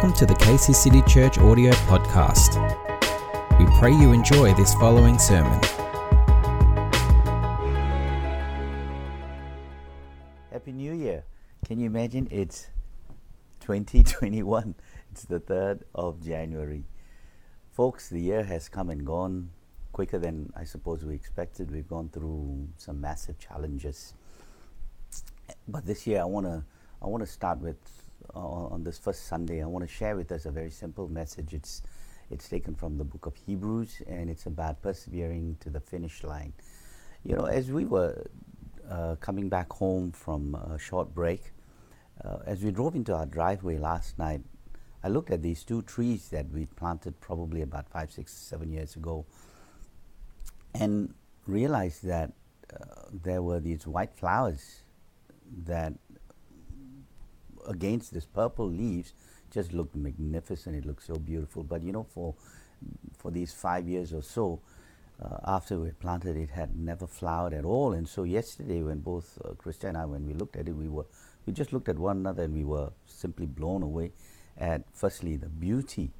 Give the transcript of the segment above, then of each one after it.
Welcome to the Casey City Church audio podcast. We pray you enjoy this following sermon. Happy New Year. Can you imagine it's 2021? It's the 3rd of January. Folks, the year has come and gone quicker than I suppose we expected. We've gone through some massive challenges. But this year I want to I want to start with on this first Sunday, I want to share with us a very simple message. It's it's taken from the book of Hebrews, and it's about persevering to the finish line. You know, as we were uh, coming back home from a short break, uh, as we drove into our driveway last night, I looked at these two trees that we planted probably about five, six, seven years ago, and realized that uh, there were these white flowers that against this purple leaves just looked magnificent. It looked so beautiful. But you know, for for these five years or so, uh, after we planted it, had never flowered at all. And so yesterday, when both uh, and I, when we looked at it, we were we just looked at one another and we were simply blown away at firstly the beauty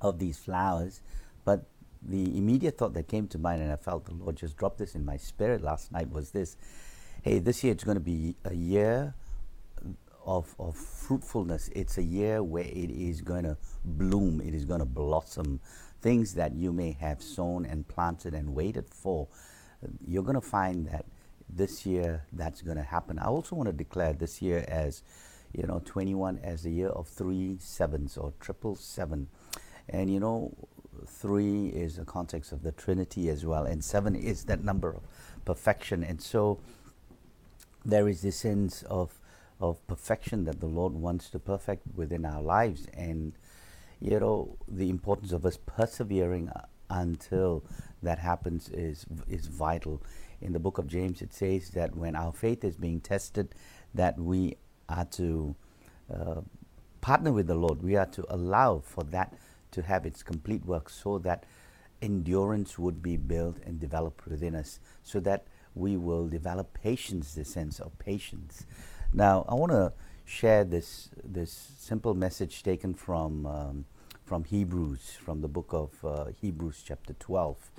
of these flowers, but the immediate thought that came to mind, and I felt the Lord just dropped this in my spirit last night, was this: Hey, this year it's going to be a year of, of fruitfulness. It's a year where it is going to bloom, it is going to blossom. Things that you may have sown and planted and waited for, you're going to find that this year that's going to happen. I also want to declare this year as, you know, 21 as the year of three sevens or triple seven. And, you know, three is the context of the Trinity as well, and seven is that number of perfection. And so there is this sense of of perfection that the Lord wants to perfect within our lives. And, you know, the importance of us persevering until that happens is, is vital. In the book of James, it says that when our faith is being tested, that we are to uh, partner with the Lord. We are to allow for that to have its complete work so that endurance would be built and developed within us, so that we will develop patience, the sense of patience. Now, I want to share this this simple message taken from um, from Hebrews, from the book of uh, Hebrews, chapter twelve,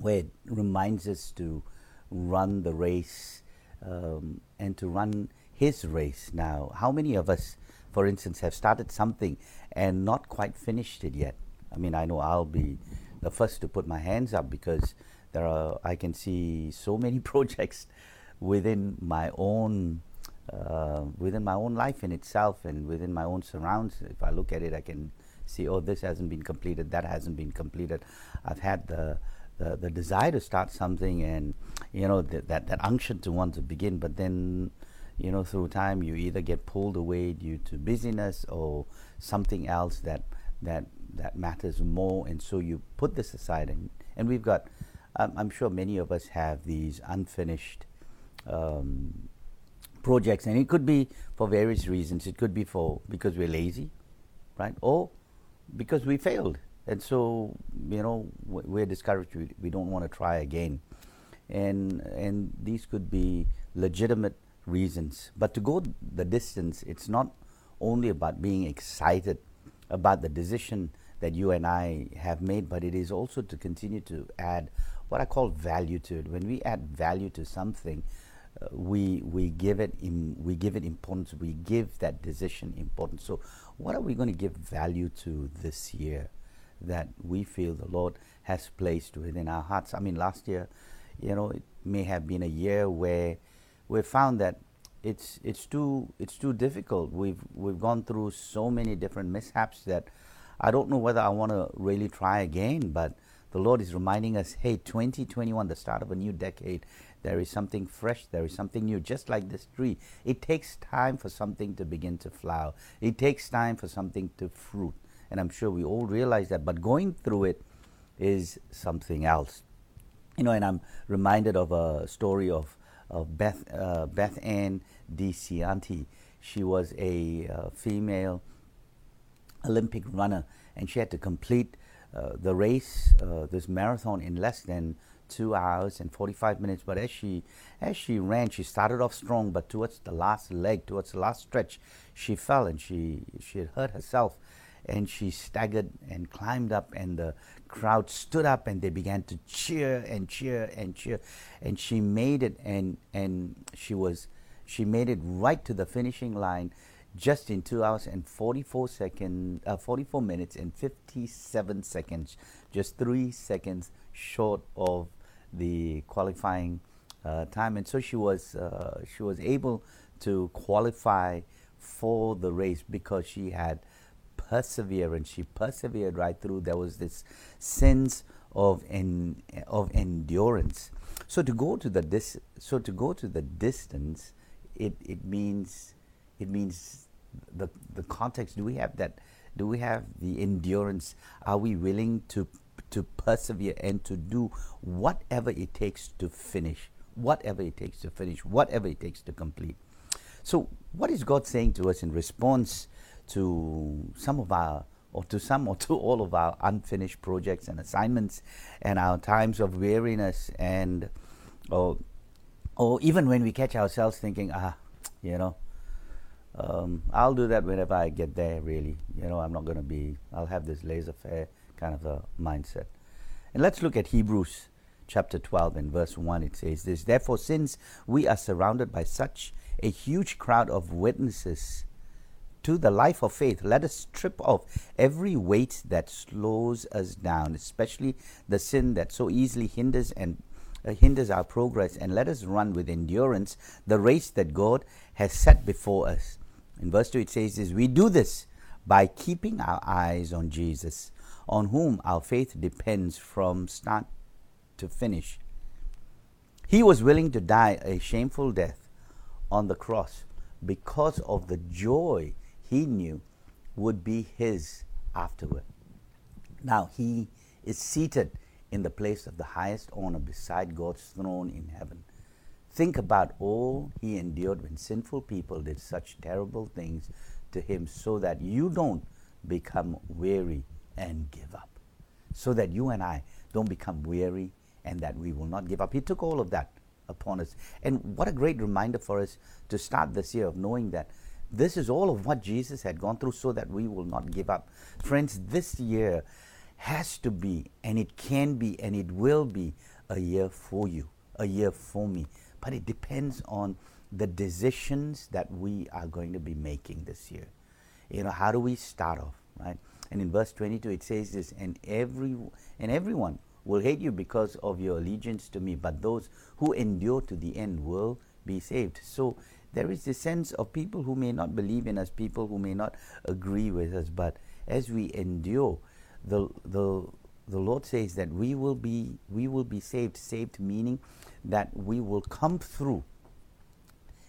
where it reminds us to run the race um, and to run His race. Now, how many of us, for instance, have started something and not quite finished it yet? I mean, I know I'll be the first to put my hands up because there are I can see so many projects within my own uh, within my own life in itself and within my own surrounds. If I look at it, I can see, oh, this hasn't been completed, that hasn't been completed. I've had the the, the desire to start something and you know th- that that unction to want to begin, but then you know through time you either get pulled away due to busyness or something else that that that matters more, and so you put this aside. And and we've got, um, I'm sure many of us have these unfinished. Um, projects, and it could be for various reasons. It could be for because we're lazy, right, or because we failed, and so you know we're discouraged. We, we don't want to try again, and and these could be legitimate reasons. But to go the distance, it's not only about being excited about the decision that you and I have made, but it is also to continue to add what I call value to it. When we add value to something, we we give it Im, we give it importance. We give that decision importance. So, what are we going to give value to this year that we feel the Lord has placed within our hearts? I mean, last year, you know, it may have been a year where we found that it's it's too it's too difficult. We've we've gone through so many different mishaps that I don't know whether I want to really try again, but the Lord is reminding us, hey, 2021, the start of a new decade, there is something fresh, there is something new, just like this tree. It takes time for something to begin to flower, it takes time for something to fruit. And I'm sure we all realize that, but going through it is something else. You know, and I'm reminded of a story of, of Beth, uh, Beth Ann DiCianti. She was a uh, female Olympic runner, and she had to complete uh, the race, uh, this marathon, in less than two hours and 45 minutes. But as she as she ran, she started off strong, but towards the last leg, towards the last stretch, she fell and she she had hurt herself, and she staggered and climbed up, and the crowd stood up and they began to cheer and cheer and cheer, and she made it, and and she was she made it right to the finishing line just in 2 hours and 44 seconds uh, 44 minutes and 57 seconds just 3 seconds short of the qualifying uh, time, and so she was uh, she was able to qualify for the race because she had perseverance. She persevered right through. There was this sense of en- of endurance. So to go to the dis- so to go to the distance, it, it means it means the the context. Do we have that? Do we have the endurance? Are we willing to to persevere and to do whatever it takes to finish, whatever it takes to finish, whatever it takes to complete. So, what is God saying to us in response to some of our, or to some, or to all of our unfinished projects and assignments, and our times of weariness, and or, or even when we catch ourselves thinking, ah, you know, um, I'll do that whenever I get there. Really, you know, I'm not going to be. I'll have this laissez-faire kind of a mindset. And let's look at Hebrews chapter 12 and verse 1. It says this Therefore, since we are surrounded by such a huge crowd of witnesses to the life of faith, let us strip off every weight that slows us down, especially the sin that so easily hinders and uh, hinders our progress, and let us run with endurance the race that God has set before us. In verse 2 it says this, we do this by keeping our eyes on Jesus, on whom our faith depends from start to finish. He was willing to die a shameful death on the cross because of the joy he knew would be his afterward. Now he is seated in the place of the highest honor beside God's throne in heaven. Think about all he endured when sinful people did such terrible things to him so that you don't become weary and give up. So that you and I don't become weary and that we will not give up. He took all of that upon us. And what a great reminder for us to start this year of knowing that this is all of what Jesus had gone through so that we will not give up. Friends, this year has to be, and it can be, and it will be a year for you, a year for me. But it depends on the decisions that we are going to be making this year. You know, how do we start off, right? And in verse 22 it says this, and every and everyone will hate you because of your allegiance to me, but those who endure to the end will be saved. So there is a sense of people who may not believe in us, people who may not agree with us, but as we endure, the the the Lord says that we will be we will be saved. Saved meaning that we will come through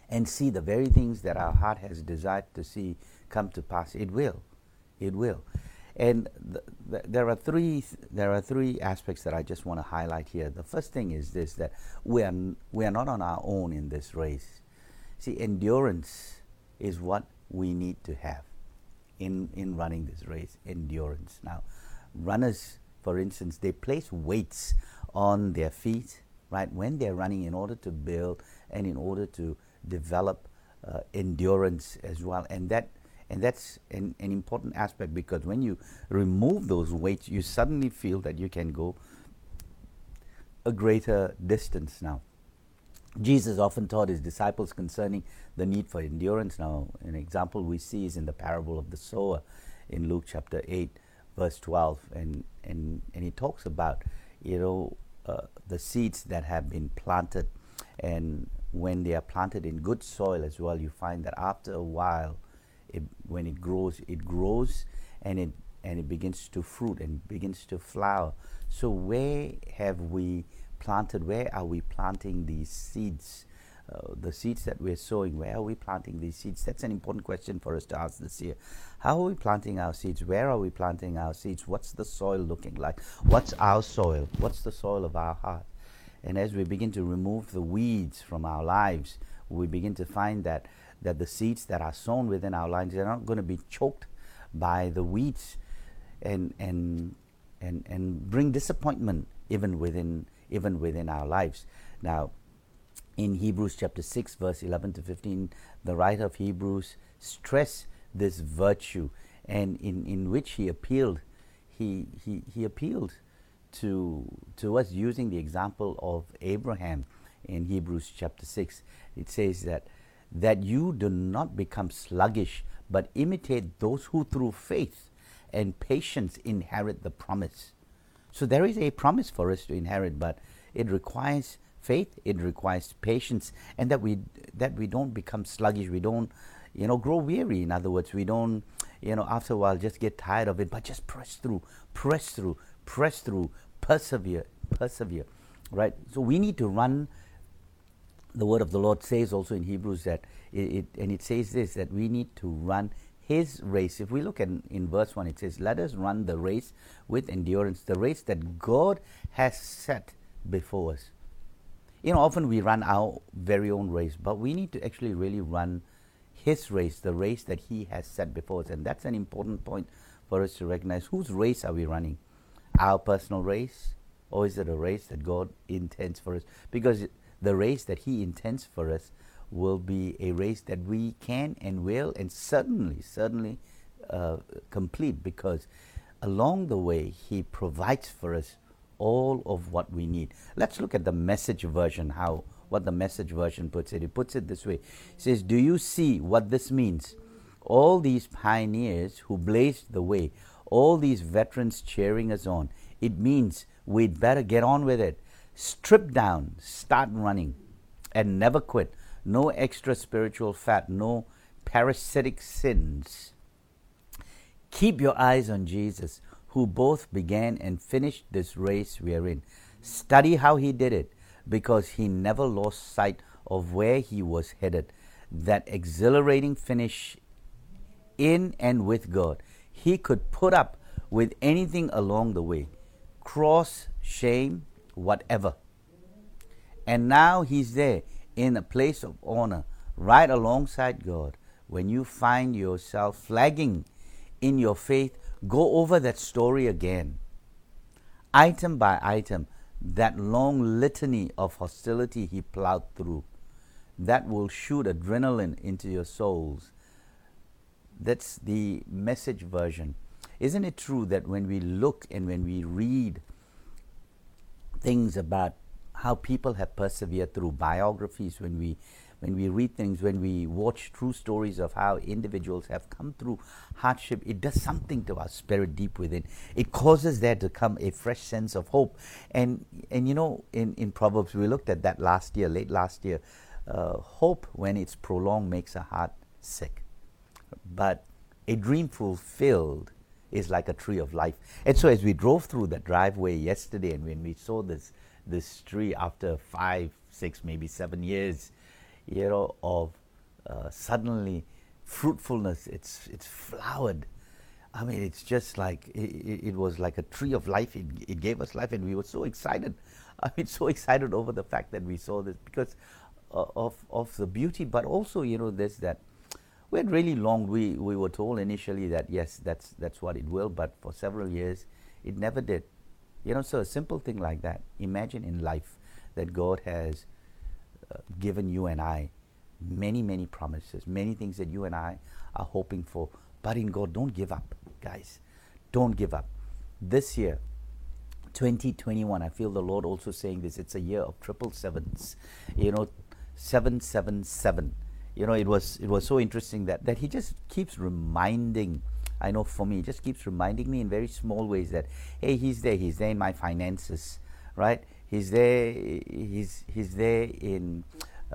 and see the very things that our heart has desired to see come to pass. It will. It will. And th- th- there are three there are three aspects that I just want to highlight here. The first thing is this that we are n- we are not on our own in this race. See, endurance is what we need to have in in running this race. Endurance. Now, runners, for instance, they place weights on their feet, right, when they're running in order to build and in order to develop uh, endurance as well. And that and that's an, an important aspect because when you remove those weights, you suddenly feel that you can go a greater distance now. Jesus often taught his disciples concerning the need for endurance. Now, an example we see is in the parable of the sower in Luke chapter 8, verse 12. And, and, and he talks about, you know, uh, the seeds that have been planted. And when they are planted in good soil as well, you find that after a while, it, when it grows, it grows and it and it begins to fruit and begins to flower. So where have we planted? Where are we planting these seeds? Uh, the seeds that we're sowing, where are we planting these seeds? That's an important question for us to ask this year. How are we planting our seeds? Where are we planting our seeds? What's the soil looking like? What's our soil? What's the soil of our heart? And as we begin to remove the weeds from our lives, we begin to find that that the seeds that are sown within our lives are not going to be choked by the weeds and and and and bring disappointment even within even within our lives. Now, in Hebrews chapter 6, verse 11 to 15, the writer of Hebrews stressed this virtue and in, in which he appealed he, he, he appealed to, to us using the example of Abraham in Hebrews chapter 6. It says that, that you do not become sluggish, but imitate those who through faith and patience inherit the promise. So there is a promise for us to inherit, but it requires faith, it requires patience, and that we that we don't become sluggish, we don't, you know, grow weary. In other words, we don't, you know, after a while just get tired of it, but just press through, press through, press through, persevere, persevere. Right? So we need to run the word of the Lord says also in Hebrews that it, it, and it says this that we need to run his race. If we look at in verse 1, it says, Let us run the race with endurance, the race that God has set before us. You know, often we run our very own race, but we need to actually really run his race, the race that he has set before us. And that's an important point for us to recognize. Whose race are we running? Our personal race? Or is it a race that God intends for us? Because the race that he intends for us will be a race that we can and will and certainly, certainly uh, complete because along the way he provides for us all of what we need. Let's look at the message version, how what the message version puts it. It puts it this way. It says, Do you see what this means? All these pioneers who blazed the way, all these veterans cheering us on, it means we'd better get on with it. Strip down, start running, and never quit. No extra spiritual fat, no parasitic sins. Keep your eyes on Jesus, who both began and finished this race we are in. Study how he did it because he never lost sight of where he was headed. That exhilarating finish in and with God. He could put up with anything along the way cross, shame, whatever. And now he's there in a place of honor, right alongside God. When you find yourself flagging in your faith, go over that story again, item by item that long litany of hostility he plowed through. That will shoot adrenaline into your souls. That's the message version. Isn't it true that when we look and when we read things about how people have persevered through biographies, when we when we read things, when we watch true stories of how individuals have come through hardship, it does something to our spirit deep within. It causes there to come a fresh sense of hope. And and you know, in, in Proverbs, we looked at that last year, late last year. Uh, hope, when it's prolonged, makes a heart sick. But a dream fulfilled is like a tree of life. And so, as we drove through the driveway yesterday, and when we saw this this tree after five, six, maybe seven years, you know, of uh, suddenly fruitfulness. It's it's flowered. I mean, it's just like it, it, was like a tree of life. It, it gave us life, and we were so excited. I mean, so excited over the fact that we saw this because uh, of of the beauty, but also you know this that we had really longed. We we were told initially that yes, that's that's what it will, but for several years it never did. You know, so a simple thing like that. Imagine in life that God has uh, given you and I many, many promises, many things that you and I are hoping for. But in God, don't give up, guys. Don't give up. This year, 2021, I feel the Lord also saying this. It's a year of triple sevens. You know, 777. You know, it was it was so interesting that, that he just keeps reminding I know for me, he just keeps reminding me in very small ways that, hey, he's there, he's there in my finances, right? He's there. He's he's there in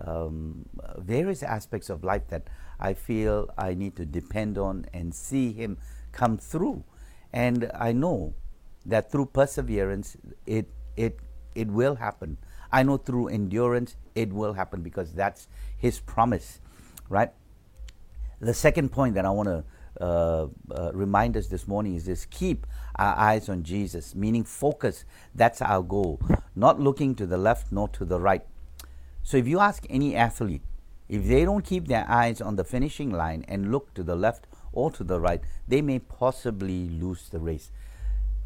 um, various aspects of life that I feel I need to depend on and see him come through. And I know that through perseverance, it it it will happen. I know through endurance, it will happen because that's his promise, right? The second point that I want to uh, uh, remind us this morning is this keep our eyes on Jesus, meaning focus. That's our goal, not looking to the left nor to the right. So if you ask any athlete, if they don't keep their eyes on the finishing line and look to the left or to the right, they may possibly lose the race.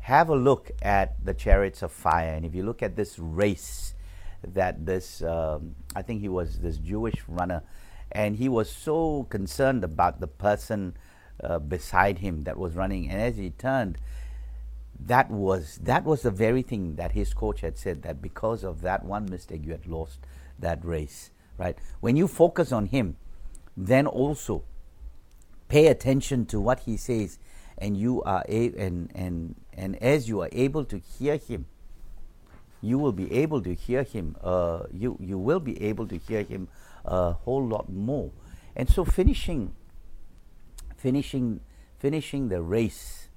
have a look at the chariots of fire. And if you look at this race that this, um, I think he was this Jewish runner, and he was so concerned about the person uh, beside him that was running. And as he turned, that was that was the very thing that his coach had said that because of that one mistake you had lost that race right when you focus on him then also pay attention to what he says and you are a- and and and as you are able to hear him you will be able to hear him uh, you you will be able to hear him a whole lot more. And so finishing finishing finishing the race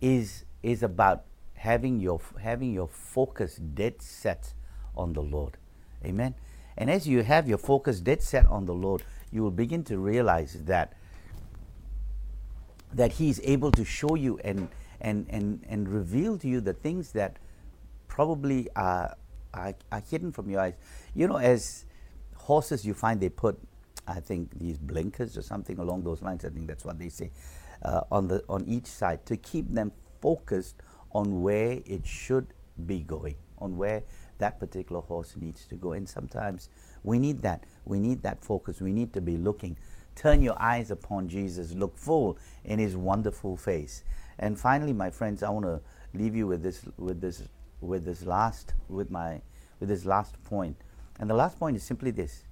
is is about having your having your focus dead set on the Lord. Amen? And as you have your focus dead set on the Lord you will begin to realize that that he is able to show you and and and and reveal to you the things that probably are are, are hidden from your eyes. You know as horses you find they put i think these blinkers or something along those lines i think that's what they say uh, on the on each side to keep them focused on where it should be going on where that particular horse needs to go and sometimes we need that we need that focus we need to be looking Turn your eyes upon Jesus. Look full in his wonderful face. And finally, my friends, I want to leave you with this with this with this last with my with this last point. And the last point is simply this.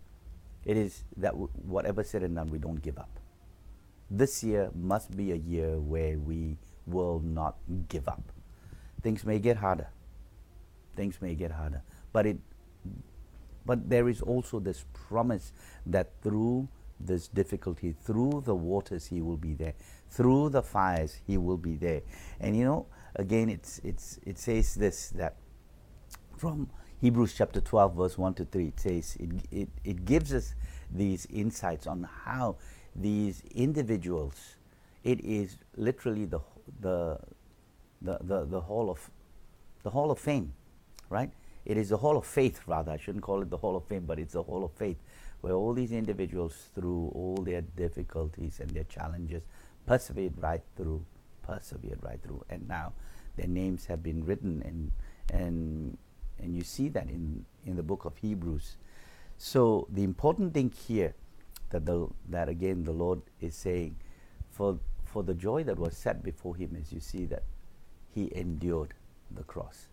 It is that w- whatever said and done, we don't give up. This year must be a year where we will not give up. Things may get harder. Things may get harder. But it but there is also this promise that through this difficulty. Through the waters, He will be there. Through the fires, He will be there. And you know, again, it's, it's, it says this that from Hebrews chapter 12, verse 1 to 3, it says, it, it, it gives us these insights on how these individuals, it is literally the, the, the, the, the hall of the hall of fame, right? It is the hall of faith, rather. I shouldn't call it the hall of fame, but it's the hall of faith where all these individuals, through all their difficulties and their challenges, persevered right through, persevered right through, and now their names have been written, and and and you see that in in the book of Hebrews. So the important thing here, that the that again the Lord is saying, for for the joy that was set before him, as you see that he endured the cross.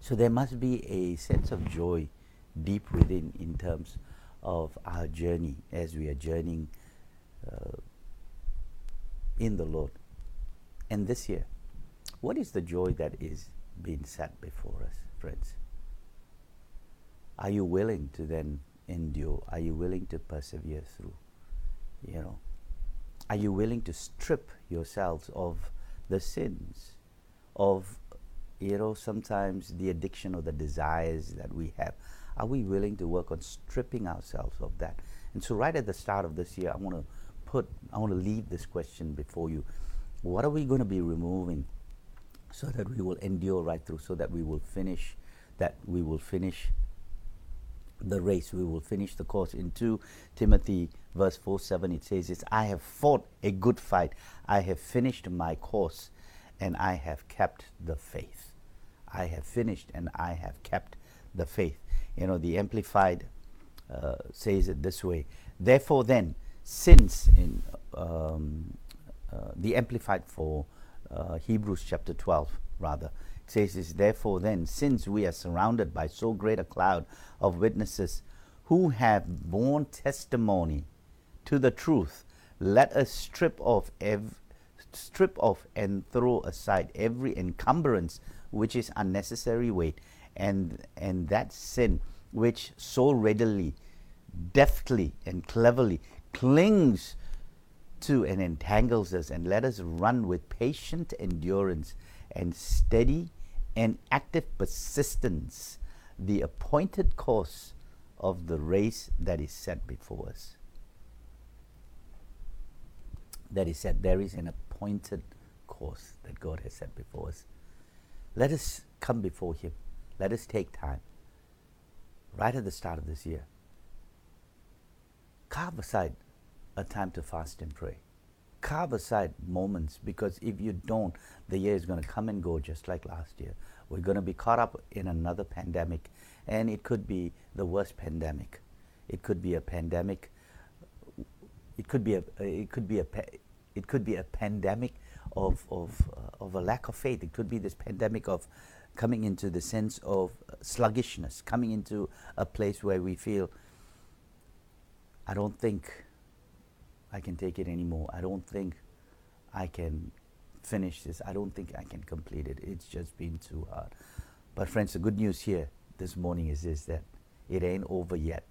So there must be a sense of joy deep within in terms of our journey as we are journeying uh, in the Lord. And this year, what is the joy that is being set before us, friends? Are you willing to then endure? Are you willing to persevere through? You know, are you willing to strip yourselves of the sins, of you know, sometimes the addiction or the desires that we have? Are we willing to work on stripping ourselves of that? And so, right at the start of this year, I want to put, I want to leave this question before you. What are we going to be removing so that we will endure right through, so that we will finish, that we will finish the race, we will finish the course. In 2 Timothy verse 4 7, it says, it's, I have fought a good fight, I have finished my course, and I have kept the faith. I have finished and I have kept the faith you know, the Amplified uh, says it this way. Therefore, then, since in um, uh, the Amplified for uh, Hebrews chapter 12, rather, it says therefore, then, since we are surrounded by so great a cloud of witnesses who have borne testimony to the truth, let us strip off ev- strip off and throw aside every encumbrance which is unnecessary weight and and that sin which so readily, deftly, and cleverly clings to and entangles us, and let us run with patient endurance and steady and active persistence the appointed course of the race that is set before us. That is said, there is an appointed course that God has set before us. Let us come before Him let us take time, right at the start of this year, carve aside a time to fast and pray. carve aside moments because if you don't, the year is going to come and go just like last year. We're going to be caught up in another pandemic, and it could be the worst pandemic. It could be a pandemic. It could be a. It could be a. It could be a pandemic of of uh, of a lack of faith. It could be this pandemic of coming into the sense of sluggishness, coming into a place where we feel. I don't think I can take it anymore. I don't think I can finish this. I don't think I can complete it. It's just been too hard. But friends, the good news here this morning is this that it ain't over yet.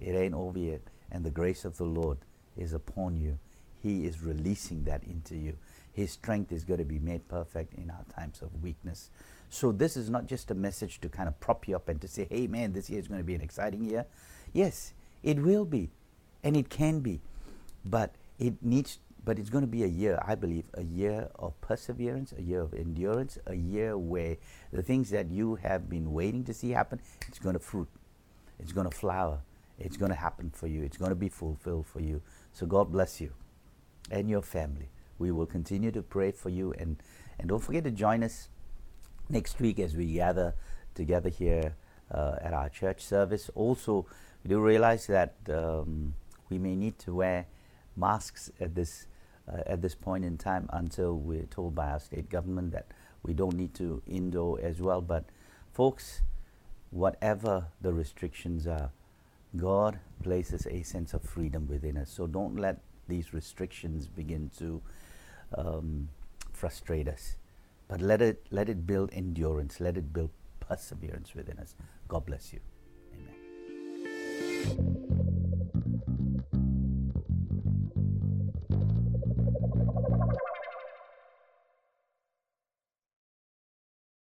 It ain't over yet. And the grace of the Lord is upon you. He is releasing that into you. His strength is going to be made perfect in our times of weakness. So, this is not just a message to kind of prop you up and to say, hey, man, this year is going to be an exciting year. Yes, it will be, and it can be. But it needs, but it's going to be a year, I believe, a year of perseverance, a year of endurance, a year where the things that you have been waiting to see happen, it's going to fruit, it's going to flower, it's going to happen for you, it's going to be fulfilled for you. So God bless you and your family. We will continue to pray for you, and and don't forget to join us next week as we gather together here uh, at our church service. Also, we do realize that um, we may need to wear masks at this uh, at this point in time until we're told by our state government that we don't need to indoor as well. But folks, whatever the restrictions are, God places a sense of freedom within us. So don't let these restrictions begin to um, frustrate us. But let it let it build endurance. Let it build perseverance within us. God bless you. Amen.